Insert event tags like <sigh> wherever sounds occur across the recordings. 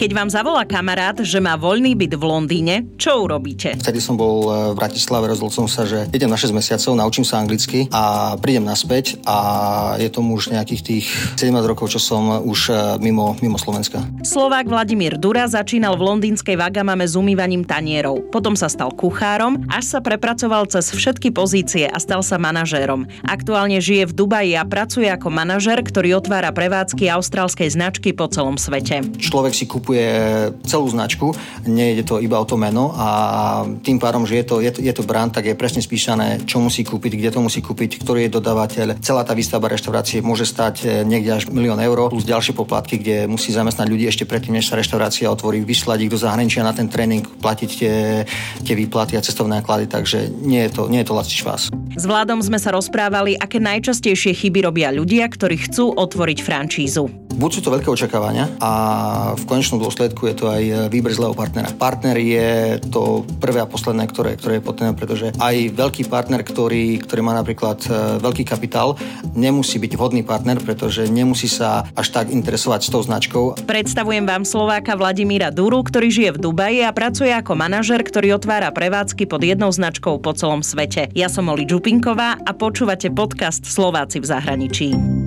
Keď vám zavolá kamarát, že má voľný byt v Londýne, čo urobíte? Vtedy som bol e, v Bratislave, rozhodol som sa, že idem na 6 mesiacov, naučím sa anglicky a prídem naspäť a je tomu už nejakých tých 17 rokov, čo som už e, mimo, mimo Slovenska. Slovák Vladimír Dura začínal v londýnskej Vagamame s umývaním tanierov. Potom sa stal kuchárom, až sa prepracoval cez všetky pozície a stal sa manažérom. Aktuálne žije v Dubaji a pracuje ako manažer, ktorý otvára prevádzky austrálskej značky po celom svete. Človek si kupuje kupuje celú značku, nie je to iba o to meno a tým pádom, že je to, je to, je to brand, tak je presne spísané, čo musí kúpiť, kde to musí kúpiť, ktorý je dodávateľ. Celá tá výstavba reštaurácie môže stať eh, niekde až milión eur, plus ďalšie poplatky, kde musí zamestnať ľudí ešte predtým, než sa reštaurácia otvorí, vyslať do zahraničia na ten tréning, platiť tie, tie výplaty a cestovné náklady, takže nie je to, nie je to lacný švás. S Vladom sme sa rozprávali, aké najčastejšie chyby robia ľudia, ktorí chcú otvoriť francízu. Buď sú to veľké očakávania a v konečnom dôsledku je to aj výber zlého partnera. Partner je to prvé a posledné, ktoré, ktoré je potrebné, pretože aj veľký partner, ktorý, ktorý má napríklad e, veľký kapitál, nemusí byť vhodný partner, pretože nemusí sa až tak interesovať s tou značkou. Predstavujem vám Slováka Vladimíra Duru, ktorý žije v Dubaji a pracuje ako manažer, ktorý otvára prevádzky pod jednou značkou po celom svete. Ja som Oli Čupinková a počúvate podcast Slováci v zahraničí.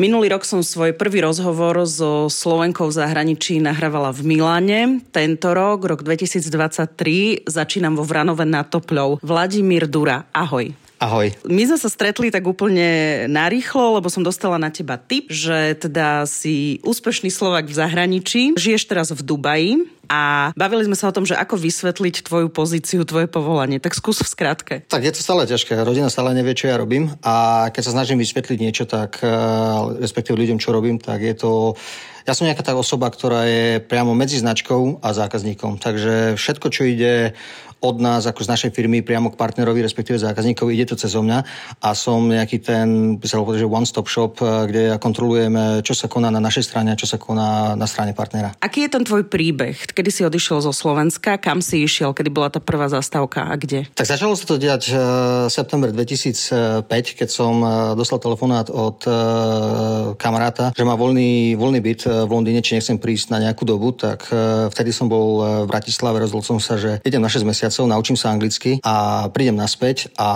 Minulý rok som svoj prvý rozhovor so Slovenkou v zahraničí nahrávala v Miláne. Tento rok, rok 2023, začínam vo Vranove na Topľov. Vladimír Dura, ahoj. Ahoj. My sme sa stretli tak úplne narýchlo, lebo som dostala na teba tip, že teda si úspešný Slovak v zahraničí, žiješ teraz v Dubaji a bavili sme sa o tom, že ako vysvetliť tvoju pozíciu, tvoje povolanie. Tak skús v skratke. Tak je to stále ťažké. Rodina stále nevie, čo ja robím a keď sa snažím vysvetliť niečo, tak eh, respektíve ľuďom, čo robím, tak je to ja som nejaká tá osoba, ktorá je priamo medzi značkou a zákazníkom. Takže všetko, čo ide od nás, ako z našej firmy, priamo k partnerovi, respektíve zákazníkovi, ide to cez mňa a som nejaký ten, by sa povedať, že one-stop shop, eh, kde ja kontrolujem, eh, čo sa koná na našej strane a čo sa koná na strane partnera. Aký je ten tvoj príbeh? Kedy si odišiel zo Slovenska? Kam si išiel? Kedy bola tá prvá zastávka a kde? Tak začalo sa to diať uh, september 2005, keď som dostal telefonát od uh, kamaráta, že má voľný, voľný byt v Londýne, či nechcem prísť na nejakú dobu, tak uh, vtedy som bol v Bratislave, rozhodol som sa, že idem na 6 mesiacov mesiacov, naučím sa anglicky a prídem naspäť a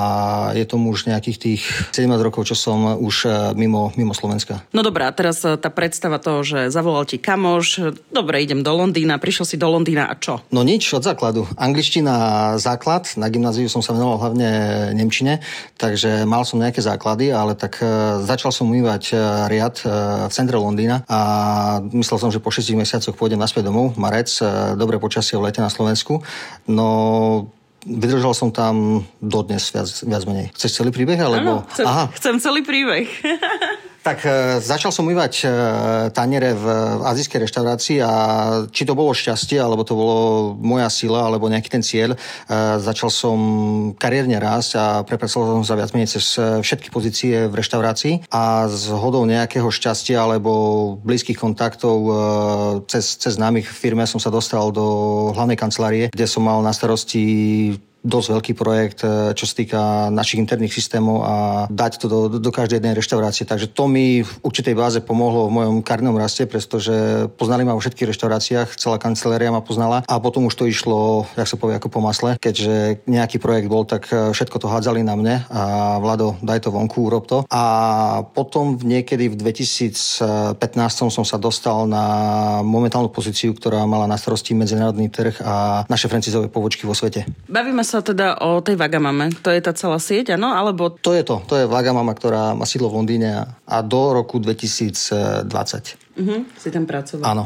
je tomu už nejakých tých 17 rokov, čo som už e, mimo, mimo Slovenska. No dobrá, teraz e, tá predstava toho, že zavolal ti kamoš, dobre, idem do Londýna, prišiel si do Londýna a čo? No nič, od základu. Angličtina základ, na gymnáziu som sa venoval hlavne Nemčine, takže mal som nejaké základy, ale tak e, začal som umývať riad v centre Londýna a myslel som, že po 6 mesiacoch pôjdem naspäť domov, marec, dobre počasie v lete na Slovensku. No Vydržal som tam dodnes viac, viac menej. Chceš celý príbeh? Alebo... Áno, chcem, Aha. chcem celý príbeh. <laughs> Tak e, začal som umývať e, taniere v, v azijskej reštaurácii a či to bolo šťastie, alebo to bolo moja sila, alebo nejaký ten cieľ, e, začal som kariérne rásť a prepracoval som sa viac menej cez e, všetky pozície v reštaurácii. A z hodou nejakého šťastia alebo blízkych kontaktov e, cez, cez známych firme som sa dostal do hlavnej kancelárie, kde som mal na starosti dosť veľký projekt, e, čo sa týka našich interných systémov a dať to do, do každej jednej reštaurácie. Takže to mi v určitej báze pomohlo v mojom karnom raste, pretože poznali ma vo všetkých reštauráciách, celá kancelária ma poznala a potom už to išlo, jak sa povie, ako po masle. Keďže nejaký projekt bol, tak e, všetko to hádzali na mne a Vlado, daj to vonku, urob to. A potom niekedy v 2015 som sa dostal na momentálnu pozíciu, ktorá mala na starosti medzinárodný trh a naše francízové pobočky vo svete. Bavíme sa sa teda o tej Vagamame. To je tá celá sieť, áno? Alebo... To je to. To je Vagamama, ktorá má sídlo v Londýne a do roku 2020. Uh-huh, si tam pracoval. Áno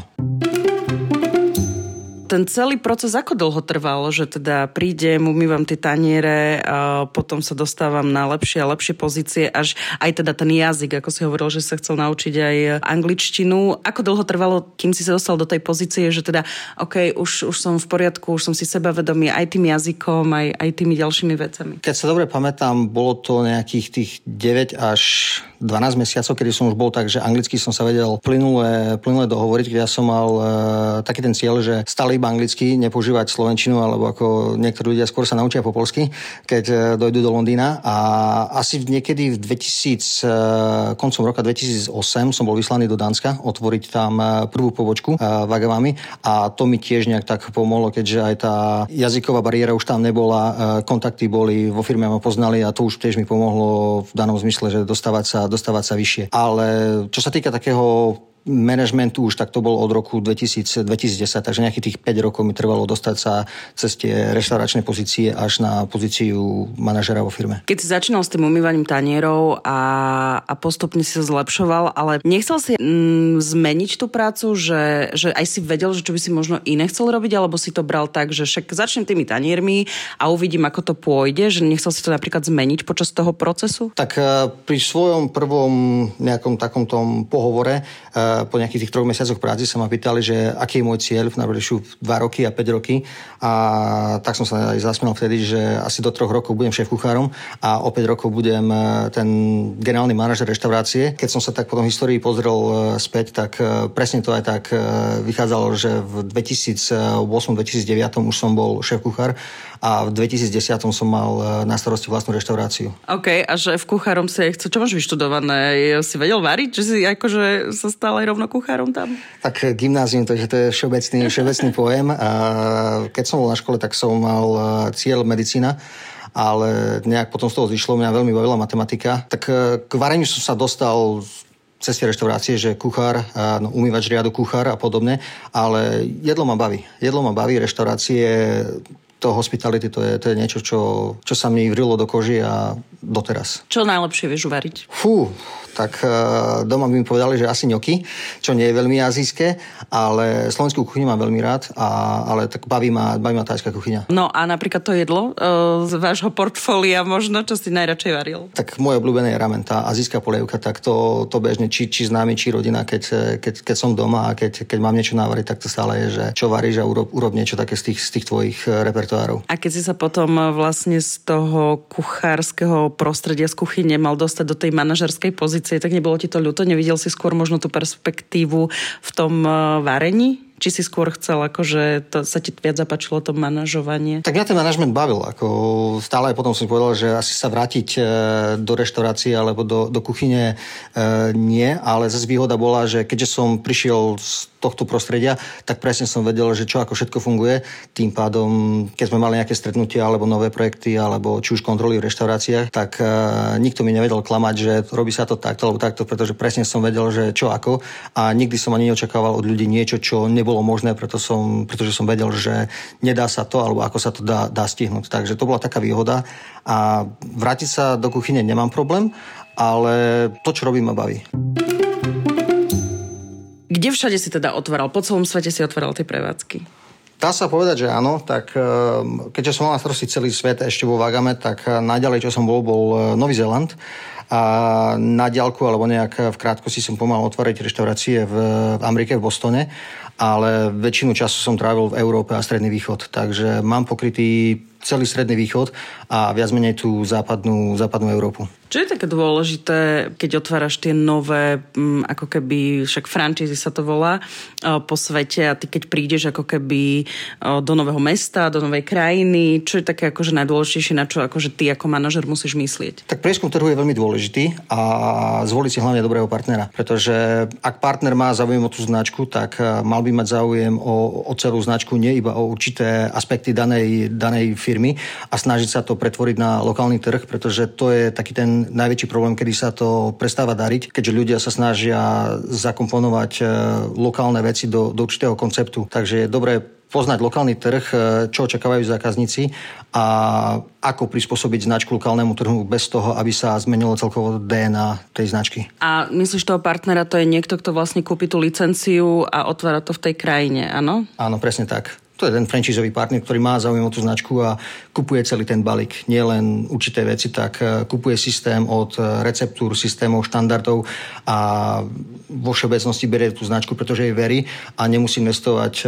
ten celý proces ako dlho trval, že teda prídem, umývam tie taniere, a potom sa dostávam na lepšie a lepšie pozície, až aj teda ten jazyk, ako si hovoril, že sa chcel naučiť aj angličtinu. Ako dlho trvalo, kým si sa dostal do tej pozície, že teda, OK, už, už som v poriadku, už som si sebavedomý aj tým jazykom, aj, aj tými ďalšími vecami. Keď sa dobre pamätám, bolo to nejakých tých 9 až 12 mesiacov, kedy som už bol tak, že anglicky som sa vedel plynule, plynule dohovoriť, kde ja som mal uh, taký ten cieľ, že stále iba anglicky, nepoužívať slovenčinu, alebo ako niektorí ľudia skôr sa naučia po polsky, keď e, dojdú do Londýna. A asi niekedy v 2000, koncom roka 2008 som bol vyslaný do Dánska otvoriť tam prvú pobočku v Agavami a to mi tiež nejak tak pomohlo, keďže aj tá jazyková bariéra už tam nebola, kontakty boli vo firme ma poznali a to už tiež mi pomohlo v danom zmysle, že dostávať sa, dostávať sa vyššie. Ale čo sa týka takého manažmentu už tak to bol od roku 2000, 2010, takže nejakých tých 5 rokov mi trvalo dostať sa cez tie reštauračné pozície až na pozíciu manažera vo firme. Keď si začínal s tým umývaním tanierov a, a postupne si sa zlepšoval, ale nechcel si mm, zmeniť tú prácu, že, že aj si vedel, že čo by si možno iné chcel robiť, alebo si to bral tak, že však začnem tými taniermi a uvidím, ako to pôjde, že nechcel si to napríklad zmeniť počas toho procesu? Tak eh, pri svojom prvom nejakom takom tom pohovore eh, po nejakých tých troch mesiacoch práci sa ma pýtali, že aký je môj cieľ v najbližšiu 2 roky a 5 roky. A tak som sa aj zasmiel vtedy, že asi do troch rokov budem šéf kuchárom a o 5 rokov budem e, ten generálny manažer reštaurácie. Keď som sa tak potom histórii pozrel e, späť, tak e, presne to aj tak vychádzalo, že v 2008-2009 už som bol šéf kuchár a v 2010 som mal na starosti vlastnú reštauráciu. OK, a v kuchárom si chcel, čo máš vyštudované? Si vedel variť? Že si akože sa stále aj rovno kuchárom tam? Tak gymnázium, takže to je všeobecný, <laughs> všeobecný pojem. A keď som bol na škole, tak som mal e, cieľ medicína ale nejak potom z toho zišlo, mňa veľmi bavila matematika. Tak e, k vareniu som sa dostal cez tie reštaurácie, že kuchár, no, umývač riadu kuchár a podobne, ale jedlo ma baví. Jedlo ma baví, reštaurácie, to hospitality, to je, to je niečo, čo, čo sa mi vrilo do koži a doteraz. Čo najlepšie vieš uvariť? Fú, tak uh, doma by mi povedali, že asi ňoky, čo nie je veľmi azijské, ale slovenskú kuchyňu mám veľmi rád, a, ale tak baví ma, baví ma tajská kuchyňa. No a napríklad to jedlo uh, z vášho portfólia možno, čo si najradšej varil? Tak moje obľúbené je ramen, tá azijská polievka, tak to, to bežne, či, či známy, či rodina, keď, keď, keď som doma a keď, keď mám niečo navariť, tak to stále je, že čo varíš a urob, urob niečo také z tých, z tých tvojich e, repertoárov. A keď si sa potom vlastne z toho kuchárskeho prostredia z kuchyne mal dostať do tej manažerskej pozície, tak nebolo ti to ľúto? Nevidel si skôr možno tú perspektívu v tom eh, varení? Či si skôr chcel, akože to, sa ti viac zapáčilo to manažovanie? Tak mňa ten manažment bavil. Ako stále aj potom som povedal, že asi sa vrátiť e, do reštaurácie alebo do, do kuchyne e, nie, ale zase výhoda bola, že keďže som prišiel z tohto prostredia, tak presne som vedel, že čo ako všetko funguje. Tým pádom, keď sme mali nejaké stretnutia alebo nové projekty, alebo či už kontroly v reštauráciách, tak uh, nikto mi nevedel klamať, že robí sa to takto alebo takto, pretože presne som vedel, že čo ako. A nikdy som ani neočakával od ľudí niečo, čo nebolo nebolo možné, preto som, pretože som vedel, že nedá sa to, alebo ako sa to dá, dá stihnúť. Takže to bola taká výhoda. A vrátiť sa do kuchyne nemám problém, ale to, čo robím, ma baví. Kde všade si teda otváral? Po celom svete si otváral tie prevádzky? Dá sa povedať, že áno, tak ehm, keďže som mal na starosti celý svet ešte vo Vagame, tak eh, najďalej, čo som bol, bol eh, Nový Zeland a na diálku alebo nejak v krátkosti som pomal otvoriť reštaurácie v, v Amerike, v Bostone ale väčšinu času som trávil v Európe a Stredný východ, takže mám pokrytý celý Stredný východ a viac menej tú západnú, západnú Európu. Čo je také dôležité, keď otváraš tie nové, mm, ako keby, však franchise sa to volá, po svete a ty keď prídeš ako keby do nového mesta, do novej krajiny, čo je také akože najdôležitejšie, na čo akože ty ako manažer musíš myslieť? Tak prieskum trhu je veľmi dôležitý a zvoliť si hlavne dobrého partnera, pretože ak partner má záujem o tú značku, tak mal by mať záujem o, o celú značku, nie iba o určité aspekty danej, danej firmy a snažiť sa to pretvoriť na lokálny trh, pretože to je taký ten najväčší problém, kedy sa to prestáva dariť, keďže ľudia sa snažia zakomponovať e, lokálne veci do, do určitého konceptu. Takže je dobré poznať lokálny trh, e, čo očakávajú zákazníci a ako prispôsobiť značku lokálnemu trhu bez toho, aby sa zmenilo celkovo DNA tej značky. A myslíš toho partnera, to je niekto, kto vlastne kúpi tú licenciu a otvára to v tej krajine, áno? Áno, presne tak to je ten franchisový partner, ktorý má záujem o tú značku a kupuje celý ten balík. Nie len určité veci, tak e, kupuje systém od e, receptúr, systémov, štandardov a vo všeobecnosti berie tú značku, pretože jej verí a nemusí investovať e,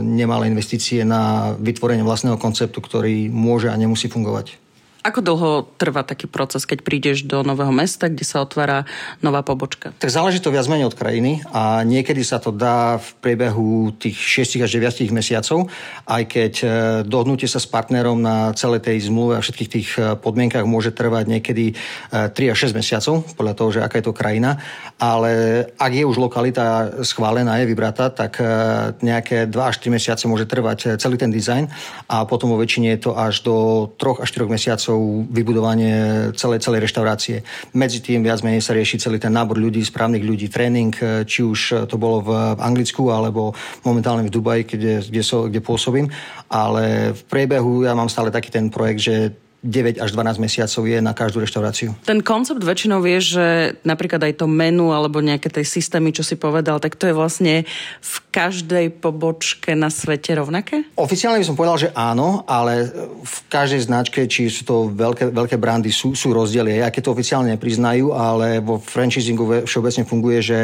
nemalé investície na vytvorenie vlastného konceptu, ktorý môže a nemusí fungovať. Ako dlho trvá taký proces, keď prídeš do nového mesta, kde sa otvára nová pobočka? Tak záleží to viac menej od krajiny a niekedy sa to dá v priebehu tých 6 až 9 mesiacov, aj keď e, dohnutie sa s partnerom na celej tej zmluve a všetkých tých e, podmienkach môže trvať niekedy 3 e, až 6 mesiacov, podľa toho, že aká je to krajina. Ale ak je už lokalita schválená, je vybratá, tak nejaké 2 až 3 mesiace môže trvať celý ten dizajn a potom vo väčšine je to až do 3 až 4 mesiacov vybudovanie celej, celej reštaurácie. Medzi tým viac menej sa rieši celý ten nábor ľudí, správnych ľudí, tréning, či už to bolo v Anglicku alebo momentálne v Dubaji, kde, kde, so, kde pôsobím. Ale v priebehu ja mám stále taký ten projekt, že 9 až 12 mesiacov je na každú reštauráciu. Ten koncept väčšinou vie, že napríklad aj to menu alebo nejaké tej systémy, čo si povedal, tak to je vlastne v každej pobočke na svete rovnaké? Oficiálne by som povedal, že áno, ale v každej značke, či sú to veľké, veľké brandy, sú, sú rozdiely. Aj keď to oficiálne nepriznajú, ale vo franchisingu všeobecne funguje, že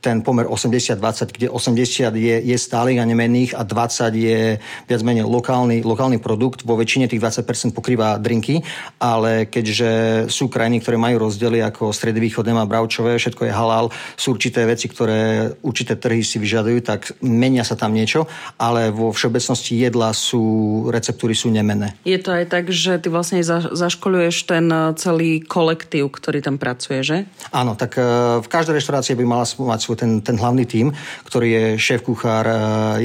ten pomer 80-20, kde 80 je, je stálych a nemenných a 20 je viac menej lokálny, lokálny produkt. Vo väčšine tých 20% pokrýva drinky, ale keďže sú krajiny, ktoré majú rozdiely ako Stredný východ nemá bravčové, všetko je halal, sú určité veci, ktoré určité trhy si vyžadujú, tak menia sa tam niečo, ale vo všeobecnosti jedla sú, receptúry sú nemenné. Je to aj tak, že ty vlastne za, zaškoluješ ten eh, celý kolektív, ktorý tam pracuje, že? Áno, tak eh, v každej reštaurácii by mala mať svoj ten, ten hlavný tím, ktorý je šéf kuchár, e,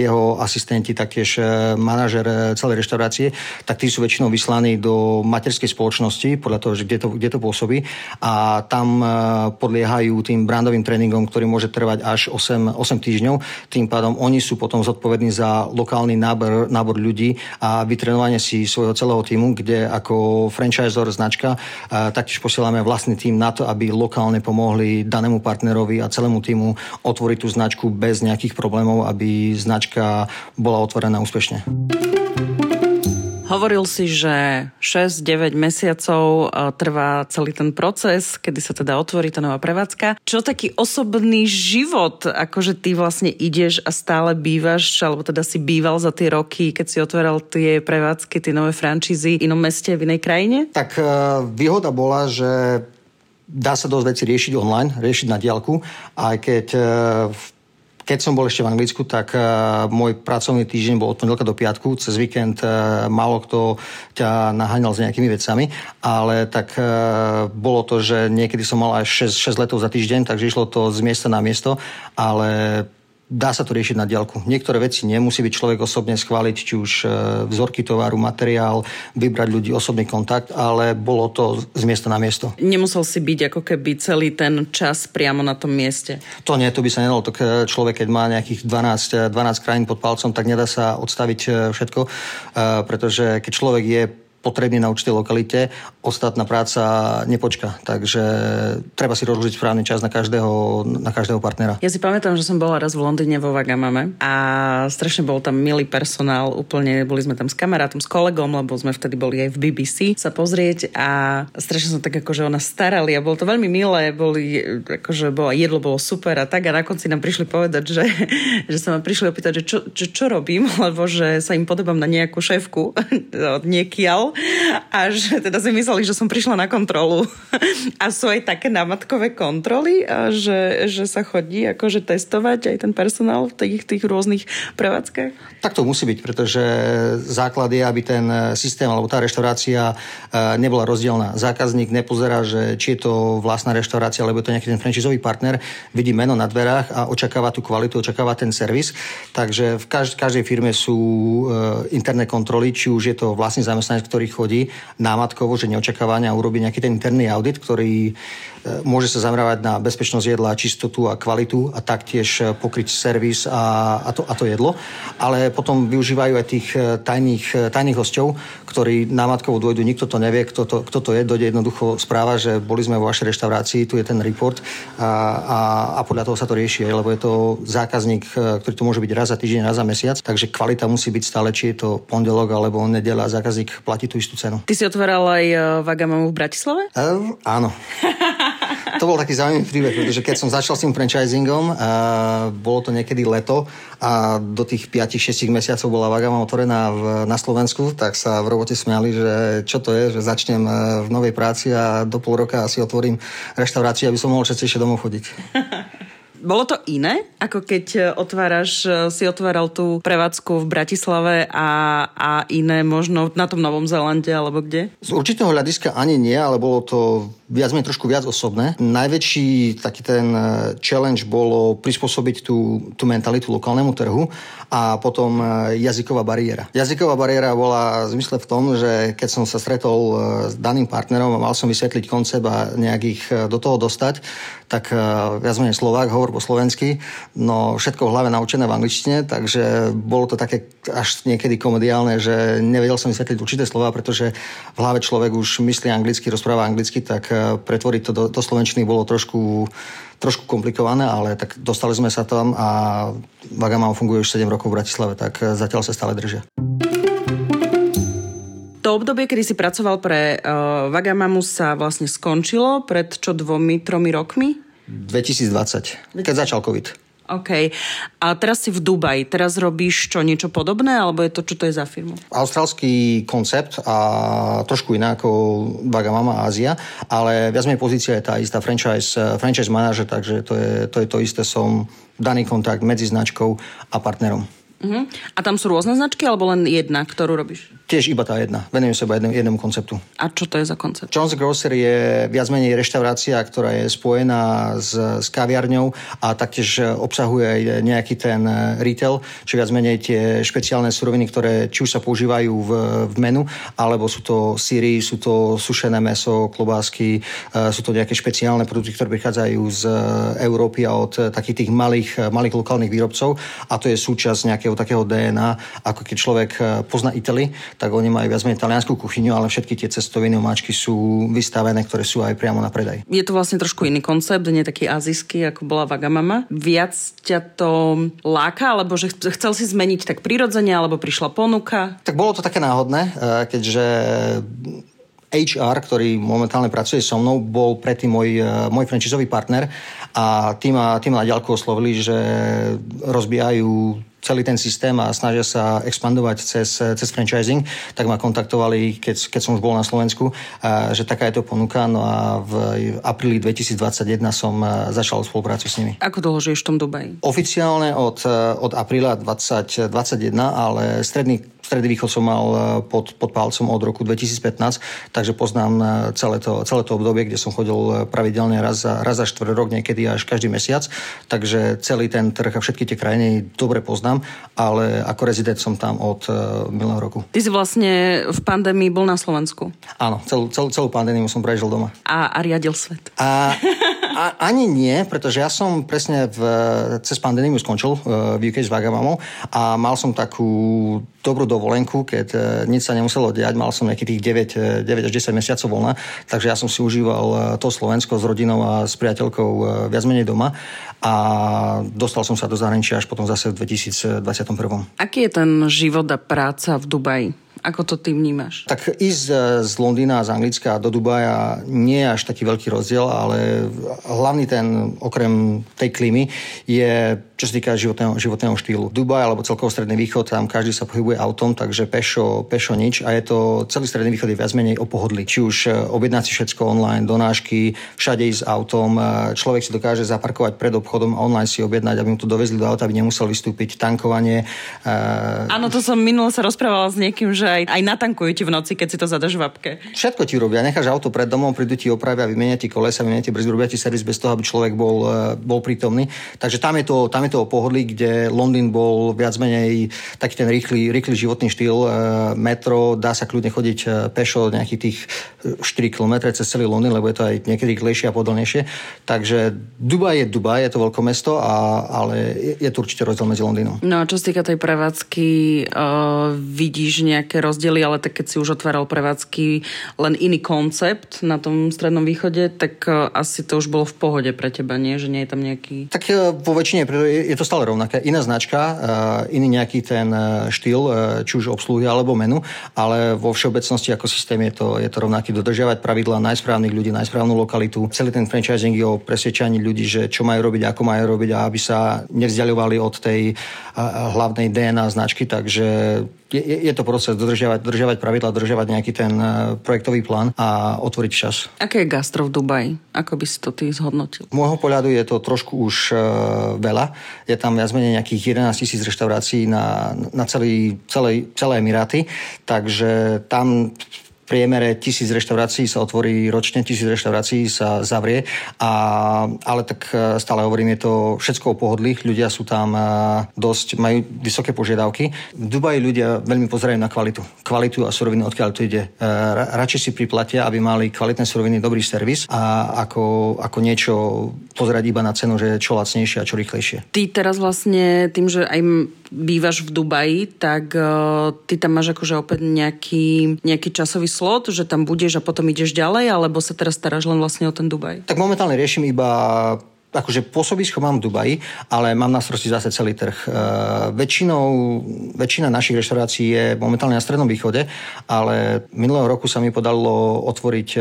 jeho asistenti, taktiež e, manažer e, celej reštaurácie, tak tí sú väčšinou vyslaní do materskej spoločnosti, podľa toho, že kde to, kde to pôsobí a tam podliehajú tým brandovým tréningom, ktorý môže trvať až 8, 8 týždňov. Tým pádom oni sú potom zodpovední za lokálny nábor, nábor ľudí a vytrenovanie si svojho celého týmu, kde ako franchisor značka taktiež posielame vlastný tým na to, aby lokálne pomohli danému partnerovi a celému týmu otvoriť tú značku bez nejakých problémov, aby značka bola otvorená úspešne. Hovoril si, že 6-9 mesiacov e, trvá celý ten proces, kedy sa teda otvorí tá nová prevádzka. Čo taký osobný život, akože ty vlastne ideš a stále bývaš, alebo teda si býval za tie roky, keď si otváral tie prevádzky, tie nové franšízy v inom meste, v inej krajine? Tak e, výhoda bola, že dá sa dosť veci riešiť online, riešiť na diálku, aj keď e, keď som bol ešte v Anglicku, tak uh, môj pracovný týždeň bol od pondelka do piatku. Cez víkend uh, málo kto ťa naháňal s nejakými vecami, ale tak bolo to, že niekedy som mal aj 6, 6 letov za týždeň, takže išlo to z miesta na miesto, ale dá sa to riešiť na diaľku. Niektoré veci nemusí byť človek osobne schváliť, či už e, vzorky tovaru, materiál, vybrať ľudí, osobný kontakt, ale bolo to z miesta na miesto. Nemusel si byť ako keby celý ten čas priamo na tom mieste? To nie, to by sa nedalo. Tak e, človek, keď má nejakých 12, 12 e, krajín pod palcom, tak nedá sa odstaviť všetko, pretože keď človek je potrebný na určitej lokalite, ostatná práca nepočka. Takže treba si rozložiť správny čas na každého, na každého partnera. Ja si pamätám, že som bola raz v Londýne vo Vagamame a strašne bol tam milý personál, úplne boli sme tam s kamarátom, s kolegom, lebo sme vtedy boli aj v BBC sa pozrieť a strašne som tak akože ona starali a bolo to veľmi milé, boli, akože bolo, jedlo bolo super a tak a na konci nám prišli povedať, že, <laughs> že sa ma prišli opýtať, že čo, čo, čo robím, <laughs> lebo že sa im podobám na nejakú šéfku <laughs> od niekiaľ a že teda si mysleli, že som prišla na kontrolu. A sú aj také námatkové kontroly, že, že sa chodí akože testovať aj ten personál v tých, tých rôznych prevádzkach? Tak to musí byť, pretože základ je, aby ten systém alebo tá reštaurácia e, nebola rozdielna. Zákazník nepozerá, že či je to vlastná reštaurácia, alebo je to nejaký ten franchisový partner, vidí meno na dverách a očakáva tú kvalitu, očakáva ten servis. Takže v každej firme sú e, interné kontroly, či už je to vlastný zamestnanec, ktorý chodí námatkovo, že neočakávania urobí nejaký ten interný audit, ktorý môže sa zamerávať na bezpečnosť jedla, čistotu a kvalitu a taktiež e, pokryť servis a, a, to, a to jedlo. Ale potom využívajú aj tých e, tajných, tajných hostov, ktorí námatkovo dôjdu, nikto to nevie, kto to, kto to je, dojde jednoducho správa, že boli sme vo vašej reštaurácii, tu je ten report a, a, a podľa toho sa to rieši, lebo je to zákazník, ktorý to môže byť raz za týždeň, raz za mesiac, takže kvalita musí byť stále, či je to pondelok alebo nedela zákazník platí tú istú cenu. Ty si otváral aj Vagamamu v Bratislave? Uh, áno. <laughs> to bol taký zaujímavý príbeh, pretože keď som začal s tým franchisingom, a bolo to niekedy leto a do tých 5-6 mesiacov bola Vagama otvorená v, na Slovensku, tak sa v robote smiali, že čo to je, že začnem e, v novej práci a do pol roka si otvorím reštauráciu, aby som mohol častejšie domov chodiť. <laughs> Bolo to iné, ako keď e, otváraš, e, si otváral tú prevádzku v Bratislave a, a iné možno na tom Novom Zelande alebo kde? Z určitého hľadiska ani nie, ale bolo to viac menej trošku viac osobné. Najväčší taký ten e, challenge bolo prispôsobiť tú, tú mentalitu lokálnemu trhu a potom jazyková bariéra. Jazyková bariéra bola v zmysle v tom, že keď som sa stretol s daným partnerom a mal som vysvetliť koncept a nejak ich do toho dostať, tak viac menej Slovák hovor po slovensky, no všetko v hlave naučené v angličtine, takže bolo to také až niekedy komediálne, že nevedel som vysvetliť určité slova, pretože v hlave človek už myslí anglicky, rozpráva anglicky, tak eh, pretvoriť to do, do slovenčiny bolo trošku trošku komplikované, ale tak dostali sme sa tam a Vagamam funguje už 7 rokov v Bratislave, tak eh, zatiaľ sa stále držia. To obdobie, kedy si pracoval pre uh, Vagamamu sa vlastne skončilo pred čo dvomi, tromi rokmi? 2020, keď začal COVID. OK. A teraz si v Dubaji. Teraz robíš čo, niečo podobné? Alebo je to, čo to je za firmu? Austrálsky koncept a trošku iná ako Bagamama Ázia, ale viac menej pozícia je tá istá franchise, franchise manažer, takže to je, to je to isté. Som daný kontakt medzi značkou a partnerom. Uh-huh. A tam sú rôzne značky alebo len jedna, ktorú robíš? Tiež iba tá jedna. Venujem sa iba jednému, jednému konceptu. A čo to je za koncept? John's Grocery je viac menej reštaurácia, ktorá je spojená s, s kaviarňou a taktiež obsahuje aj nejaký ten retail, či viac menej tie špeciálne suroviny, ktoré či už sa používajú v, v menu, alebo sú to síry, sú to sušené meso, klobásky, e, sú to nejaké špeciálne produkty, ktoré prichádzajú z Európy a od takých tých malých, malých lokálnych výrobcov a to je súčasť nejakého takého DNA, ako keď človek e, pozná Italy, tak oni majú viac menej taliansku kuchyňu, ale všetky tie cestoviny omáčky sú vystavené, ktoré sú aj priamo na predaj. Je to vlastne trošku iný koncept, nie taký azijský, ako bola Vagamama. Viac ťa to láka, alebo že chcel si zmeniť tak prirodzene, alebo prišla ponuka? Tak bolo to také náhodné, eh, keďže HR, ktorý momentálne pracuje so mnou, bol predtým môj, eh, môj franchisový partner a tým ma, tým ma na ďalku oslovili, že rozbijajú celý ten systém a snažia sa expandovať cez, cez franchising, tak ma kontaktovali, keď, keď som už bol na Slovensku, že taká je to ponuka. No a v apríli 2021 som začal spoluprácu s nimi. Ako dlho žiješ v tom Dubaji? Oficiálne od, od apríla 2021, ale stredný Stredný východ som mal pod, pod palcom od roku 2015, takže poznám celé to, celé to obdobie, kde som chodil pravidelne raz za, raz za štvrt rok, niekedy až každý mesiac, takže celý ten trh a všetky tie krajiny dobre poznám ale ako rezident som tam od minulého roku. Ty si vlastne v pandémii bol na Slovensku. Áno, celú, celú, celú pandémiu som prežil doma. A, a riadil svet. A, <laughs> a, ani nie, pretože ja som presne v, cez pandémiu skončil uh, v UK s Vagamamou a mal som takú dobrú dovolenku, keď uh, nič sa nemuselo diať, mal som nejakých tých 9, 9 až 10 mesiacov voľna, takže ja som si užíval to Slovensko s rodinou a s priateľkou viac menej doma a dostal som sa do zahraničia až potom zase v 2021. Aký je ten život a práca v Dubaji? Ako to ty vnímaš? Tak ísť e, z Londýna, z Anglicka do Dubaja nie je až taký veľký rozdiel, ale hlavný ten, okrem tej klímy, je čo sa týka životného, životného štýlu. Dubaj alebo celkovo Stredný východ, tam každý sa pohybuje autom, takže pešo, pešo nič a je to, celý Stredný východ je viac menej o pohodli. Či už e, objednať si všetko online, donášky, všade ísť autom, e, človek si dokáže zaparkovať pred obchodom a online si objednať, aby mu to dovezli do auta, aby nemusel vystúpiť, tankovanie. Áno, to som minulo sa rozprávala s niekým, že aj, aj natankujú ti v noci, keď si to zadaš v apke. Všetko ti robia. Necháš auto pred domom, prídu ti opravia, vymenia ti kolesa, vymenia ti brzdy, robia ti servis bez toho, aby človek bol, e, bol prítomný. Takže tam je, to, tam je to o pohodlí, kde Londýn bol viac menej taký ten rýchly, rýchly životný štýl. E, metro, dá sa kľudne chodiť e, pešo nejakých tých 4 km cez celý Londýn, lebo je to aj niekedy rýchlejšie a podlnejšie. Takže Dubaj je Dubaj, je to mesto, a, ale je, je to určite rozdiel medzi Londýnom. No a čo sa týka tej prevádzky, uh, vidíš nejaké rozdiely, ale tak keď si už otváral prevádzky len iný koncept na tom strednom východe, tak e, asi to už bolo v pohode pre teba, nie? Že nie je tam nejaký... Tak e, vo väčšine je to stále rovnaké. Iná značka, iný nejaký ten štýl, či už obsluhy alebo menu, ale vo všeobecnosti ako systém je to, je to rovnaký. Dodržiavať pravidla najsprávnych ľudí, najsprávnu lokalitu. Celý ten franchising je o presvedčaní ľudí, že čo majú robiť, ako majú robiť a aby sa nevzdialovali od tej hlavnej DNA značky, takže je, je to proces dodržiavať, dodržiavať pravidla, dodržiavať nejaký ten e, projektový plán a otvoriť čas. Aké je gastro v Dubaji? Ako by si to ty zhodnotil? Môjho pohľadu je to trošku už uh, veľa. Je tam viac menej nejakých 11 tisíc reštaurácií na, na celý, celé, celé Emiráty, takže tam priemere tisíc reštaurácií sa otvorí ročne, tisíc reštaurácií sa zavrie, a, ale tak e, stále hovorím, je to všetko o pohodlých, ľudia sú tam e, dosť, majú vysoké požiadavky. V Dubaji ľudia veľmi pozerajú na kvalitu. Kvalitu a suroviny, odkiaľ to ide. E, radšej si priplatia, aby mali kvalitné suroviny, dobrý servis a ako, ako niečo pozerať iba na cenu, že čo lacnejšie a čo rýchlejšie. Ty teraz vlastne tým, že aj bývaš v Dubaji, tak uh, ty tam máš akože opäť nejaký, nejaký časový slot, že tam budeš a potom ideš ďalej, alebo sa teraz staráš len vlastne o ten Dubaj? Tak momentálne riešim iba akože pôsobisko mám v Dubaji, ale mám na starosti zase celý trh. E, väčšinou, väčšina našich reštaurácií je momentálne na Strednom východe, ale minulého roku sa mi podalo otvoriť e,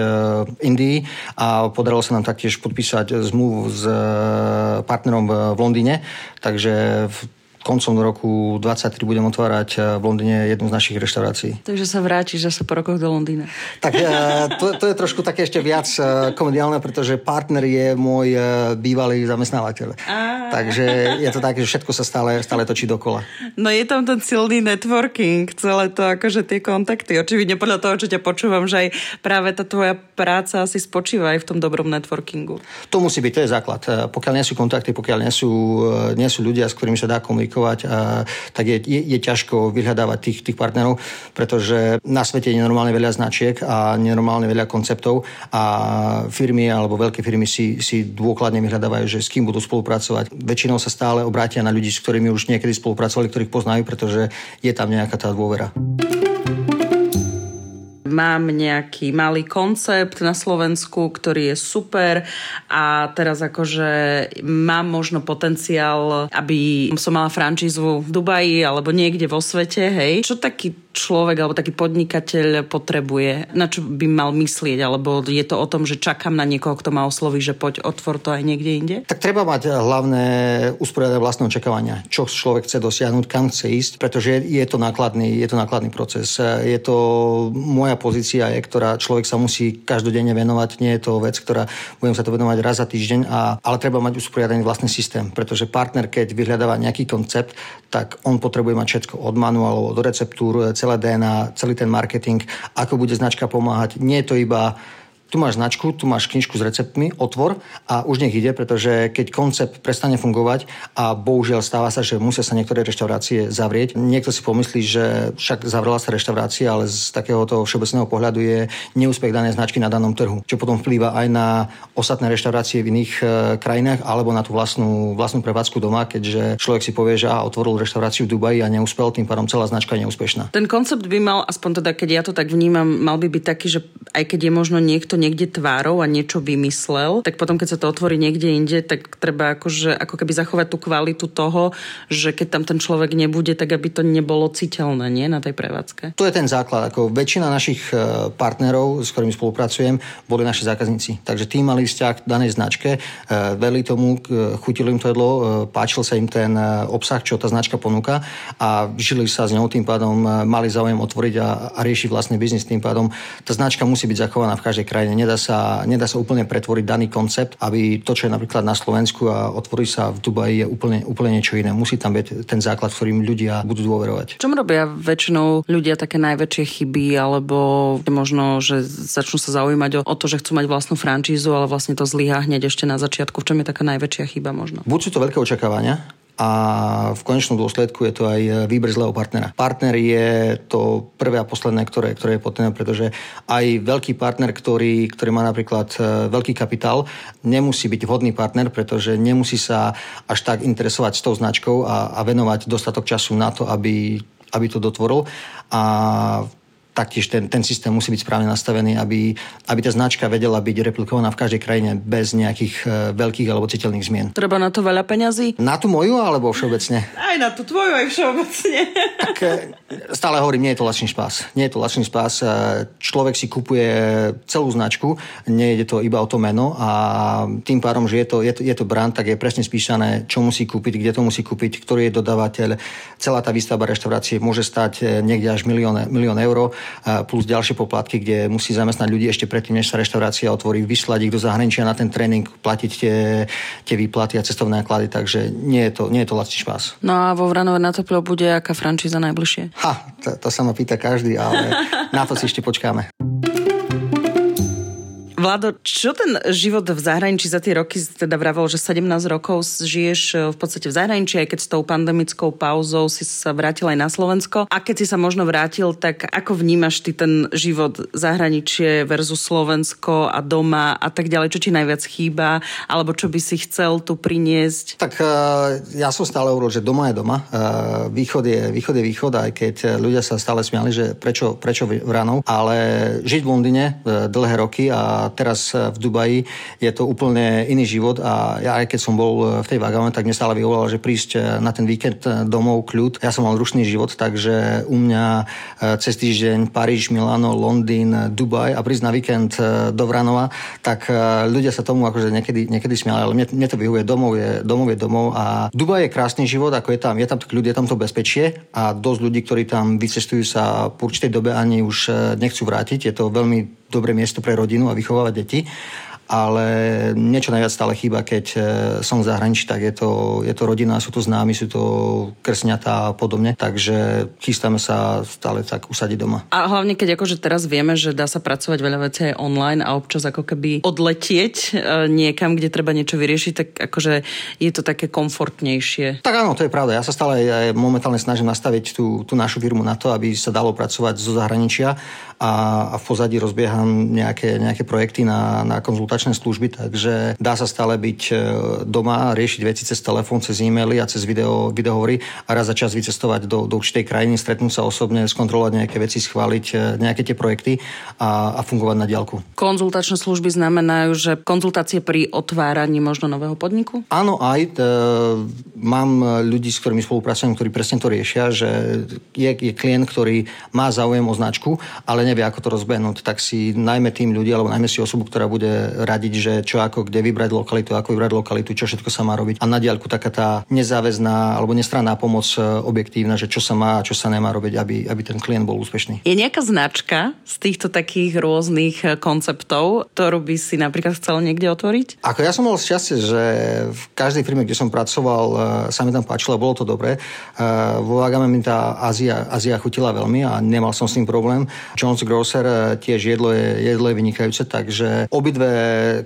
Indii a podarilo sa nám taktiež podpísať zmluvu s e, partnerom v, v Londýne, takže v koncom roku 23 budem otvárať eh, v Londýne jednu z našich reštaurácií. Takže sa vrátiš zase po rokoch do Londýna. Tak eh, to, to je trošku také ešte viac eh, komediálne, pretože partner je môj bývalý zamestnávateľ. A... Takže je to tak, že všetko sa stále, stále točí dokola. No je tam ten silný networking, celé to akože tie kontakty. Očividne podľa toho, čo ťa počúvam, že aj práve tá tvoja práca asi spočíva aj v tom dobrom networkingu. To musí byť, to je základ. Pokiaľ nie sú kontakty, pokiaľ nie sú, nie sú ľudia, s ktorými sa dá komunikovať, komunikovať, a, tak je, je, je ťažko vyhľadávať tých, tých partnerov, pretože na svete je nenormálne veľa značiek a nenormálne veľa konceptov a firmy alebo veľké firmy si, si dôkladne vyhľadávajú, že s kým budú spolupracovať. Väčšinou sa stále obrátia na ľudí, s ktorými už niekedy spolupracovali, ktorých poznajú, pretože je tam nejaká tá dôvera mám nejaký malý koncept na Slovensku, ktorý je super a teraz akože mám možno potenciál, aby som mala francízu v Dubaji alebo niekde vo svete, hej. Čo taký človek alebo taký podnikateľ potrebuje? Na čo by mal myslieť? Alebo je to o tom, že čakám na niekoho, kto ma osloví, že poď otvor to aj niekde inde? Tak treba mať hlavné usporiadať vlastné očakávania. Čo človek chce dosiahnuť, kam chce ísť, pretože je to nákladný, je to nákladný proces. Je to moja pozícia, je, ktorá človek sa musí každodenne venovať. Nie je to vec, ktorá budem sa to venovať raz za týždeň, a, ale treba mať usporiadaný vlastný systém, pretože partner, keď vyhľadáva nejaký koncept, tak on potrebuje mať všetko od manuálov, od receptúr, celé DNA, celý ten marketing, ako bude značka pomáhať. Nie je to iba tu máš značku, tu máš knižku s receptmi, otvor a už nech ide, pretože keď koncept prestane fungovať a bohužiaľ stáva sa, že musia sa niektoré reštaurácie zavrieť, niekto si pomyslí, že však zavrela sa reštaurácia, ale z takéhoto všeobecného pohľadu je neúspech danej značky na danom trhu, čo potom vplýva aj na ostatné reštaurácie v iných e, krajinách alebo na tú vlastnú, vlastnú prevádzku doma, keďže človek si povie, že a otvoril reštauráciu v Dubaji a neúspel, tým pádom celá značka je neúspešná. Ten koncept by mal, aspoň teda keď ja to tak vnímam, mal by byť taký, že aj keď je možno niekto niekde tvárou a niečo vymyslel, tak potom, keď sa to otvorí niekde inde, tak treba akože, ako keby zachovať tú kvalitu toho, že keď tam ten človek nebude, tak aby to nebolo citeľné, nie, na tej prevádzke. To je ten základ. Ako väčšina našich e, partnerov, s ktorými spolupracujem, boli naši zákazníci. Takže tí mali vzťah k danej značke, e, verili tomu, chutilo im to jedlo, e, páčil sa im ten obsah, čo tá značka ponúka a žili sa s ňou, tým pádom mali záujem otvoriť a, a riešiť vlastný biznis, tým pádom tá značka musí byť zachovaná v každej krajine. Nedá sa, nedá sa úplne pretvoriť daný koncept, aby to, čo je napríklad na Slovensku a otvorí sa v Dubaji, je úplne, úplne niečo iné. Musí tam byť ten základ, ktorým ľudia budú dôverovať. Čom robia väčšinou ľudia také najväčšie chyby, alebo možno, že začnú sa zaujímať o, o to, že chcú mať vlastnú francízu, ale vlastne to zlyhá hneď ešte na začiatku. V čom je taká najväčšia chyba možno? Buď sú to veľké očakávania, a v konečnom dôsledku je to aj výber zlého partnera. Partner je to prvé a posledné, ktoré, ktoré je potrebné, pretože aj veľký partner, ktorý, ktorý má napríklad e, veľký kapitál, nemusí byť vhodný partner, pretože nemusí sa až tak interesovať s tou značkou a, a venovať dostatok času na to, aby aby to dotvoril. A taktiež ten, ten systém musí byť správne nastavený, aby, aby tá značka vedela byť replikovaná v každej krajine bez nejakých uh, veľkých alebo citeľných zmien. Treba na to veľa peňazí? Na tú moju alebo všeobecne? Aj na tú tvoju, aj všeobecne. <laughs> Tak e, stále hovorím, nie je to lačný spás. Nie je to lačný spás. E, človek si kupuje celú značku, nie je to iba o to meno a tým pádom, že je to, je to, je to brand, tak je presne spísané, čo musí kúpiť, kde to musí kúpiť, ktorý je dodávateľ. Celá tá výstavba reštaurácie môže stať niekde až milión, milión eur plus ďalšie poplatky, kde musí zamestnať ľudí ešte predtým, než sa reštaurácia otvorí, vyslať ich do zahraničia na ten tréning, platiť tie, tie výplaty a cestovné náklady, takže nie je to, nie je to lacný špás. No a vo Vranove na teplo bude aká frančíza najbližšie? Ha, to, to sa ma pýta každý, ale <laughs> na to si ešte počkáme. Vlado, čo ten život v zahraničí za tie roky, teda vravel, že 17 rokov žiješ e, v podstate v zahraničí, aj keď s tou pandemickou pauzou si sa vrátil aj na Slovensko. A keď si sa možno vrátil, tak ako vnímaš ty ten život zahraničie versus Slovensko a doma a tak ďalej? Čo ti najviac chýba? Alebo čo by si chcel tu priniesť? Tak e, ja som stále hovoril, že doma je doma. E, východ je východ, je východ aj keď ľudia sa stále smiali, že prečo, prečo Vranov. Ale žiť v Londýne dlhé roky a teraz eh, v Dubaji je to úplne iný život a ja aj keď som bol eh, v tej Vagame, tak mne stále vyvolalo, že prísť eh, na ten víkend domov kľud. Ja som mal rušný život, takže u mňa cez týždeň Paríž, Milano, Londýn, Dubaj a prísť na víkend do Vranova, tak ľudia sa tomu akože niekedy, niekedy smiali, ale mne, mne to vyhovuje, domov je, domov je domov a Dubaj je krásny život, ako je tam, je tam kľud, je tam to bezpečie a dosť ľudí, ktorí tam vycestujú sa po určitej dobe ani už nechcú vrátiť. Je to veľmi dobré miesto pre rodinu a vychovávať deti ale niečo najviac stále chýba, keď e, som v zahraničí, tak je to, je to rodina, sú to známi, sú to krsňatá a podobne, takže chystáme sa stále tak usadiť doma. A hlavne, keď akože teraz vieme, že dá sa pracovať veľa vecí aj online a občas ako keby odletieť e, niekam, kde treba niečo vyriešiť, tak akože je to také komfortnejšie. Tak áno, to je pravda. Ja sa stále aj momentálne snažím nastaviť tú, tú našu firmu na to, aby sa dalo pracovať zo zahraničia a, a v pozadí rozbieham nejaké, nejaké projekty na, na konzultačné služby, takže dá sa stále byť e, doma, riešiť veci cez telefón, cez e-maily a cez video, videohovory a raz za čas vycestovať do, do určitej krajiny, stretnúť sa osobne, skontrolovať nejaké veci, schváliť e, nejaké tie projekty a, a fungovať na diálku. Konzultačné služby znamenajú, že konzultácie pri otváraní možno nového podniku? Áno, aj. E, mám ľudí, s ktorými spolupracujem, ktorí presne to riešia, že je, je klient, ktorý má záujem o značku, ale nevie, ako to rozbehnúť, tak si najmä tým ľudí, alebo najmä si osobu, ktorá bude radiť, že čo ako, kde vybrať lokalitu, ako vybrať lokalitu, čo všetko sa má robiť. A na diaľku taká tá nezáväzná alebo nestranná pomoc e, objektívna, že čo sa má a čo sa nemá robiť, aby, aby ten klient bol úspešný. Je nejaká značka z týchto takých rôznych e, konceptov, ktorú by si napríklad chcel niekde otvoriť? Ako ja som mal šťastie, že v každej firme, kde som pracoval, e, sa mi tam páčilo, bolo to dobré. Vo Agame mi tá Ázia, Ázia chutila veľmi a nemal som s tým problém. Grocer eh, tiež jedlo je, jedlo je vynikajúce, takže obidve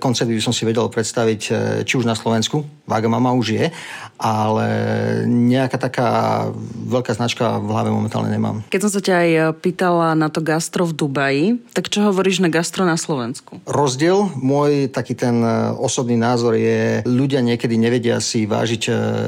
koncepty by som si vedel predstaviť eh, či už na Slovensku, Vagamama už je, ale nejaká taká veľká značka v hlave momentálne nemám. Keď som sa ťa aj eh, pýtala na to gastro v Dubaji, tak čo hovoríš na gastro na Slovensku? Rozdiel, môj taký ten osobný názor je, ľudia niekedy nevedia si vážiť,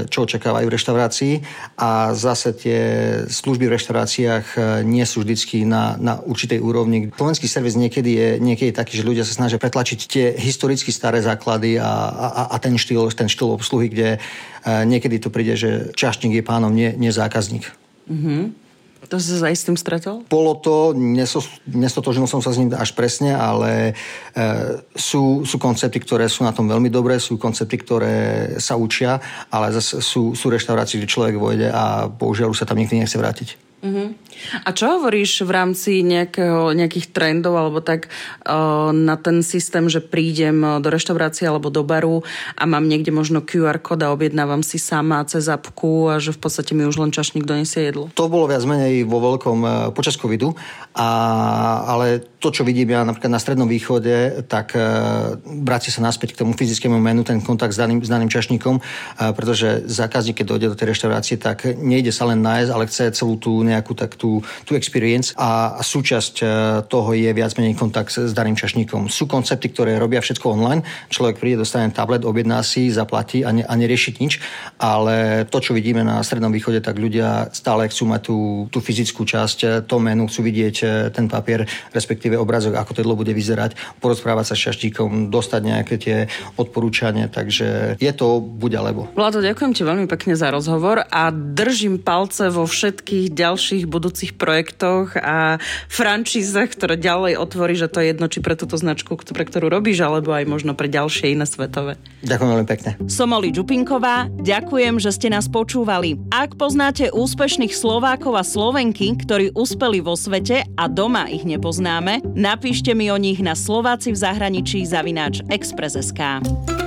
čo očakávajú v reštaurácii a zase tie služby v reštauráciách nie sú vždycky na, na určitej úrovni. Slovenský servis niekedy je, niekedy je taký, že ľudia sa snažia pretlačiť tie historicky staré základy a, a, a ten, štýl, ten štýl obsluhy, kde uh, niekedy to príde, že čašník je pánom, nie, nie zákazník. Mm-hmm. To si sa aj s tým stretol? Bolo to, nestotožil som sa s ním až presne, ale e, sú, sú koncepty, ktoré sú na tom veľmi dobré, sú koncepty, ktoré sa učia, ale zase sú, sú reštaurácie, kde človek vojde a bohužiaľ už sa tam nikdy nechce vrátiť. Uh-huh. A čo hovoríš v rámci nejakého, nejakých trendov alebo tak uh, na ten systém, že prídem do reštaurácie alebo do baru a mám niekde možno QR kód a objednávam si sama cez apku a že v podstate mi už len čašník donesie jedlo? To bolo viac menej vo veľkom uh, počas covidu, a, ale to, čo vidím ja napríklad na Strednom východe, tak uh, vráti sa naspäť k tomu fyzickému menu, ten kontakt s daným, s daným čašníkom, uh, pretože zákazník, keď dojde do tej reštaurácie, tak nejde sa len nájsť, ale chce celú tú nejakú tak tú tú, experience a, súčasť e, toho je viac menej kontakt s daným čašníkom. Sú koncepty, ktoré robia všetko online. Človek príde, dostane tablet, objedná si, zaplatí a, ne, a neriešiť nič, ale to, čo vidíme na Strednom východe, tak ľudia stále chcú mať tú, tú fyzickú časť, to menu, chcú vidieť ten papier, respektíve obrazok, ako to jedlo bude vyzerať, porozprávať sa s šaštíkom, dostať nejaké tie odporúčania, takže je to buď alebo. Vlado, ďakujem ti veľmi pekne za rozhovor a držím palce vo všetkých ďalších budúcich projektoch a franšízach, ktoré ďalej otvorí, že to je jedno, či pre túto značku, pre ktorú robíš, alebo aj možno pre ďalšie iné svetové. Ďakujem veľmi pekne. Som Oli Čupinková, ďakujem, že ste nás počúvali. Ak poznáte úspešných Slovákov a Slovenky, ktorí uspeli vo svete a doma ich nepoznáme, napíšte mi o nich na Slováci v zahraničí zavináč Express.sk.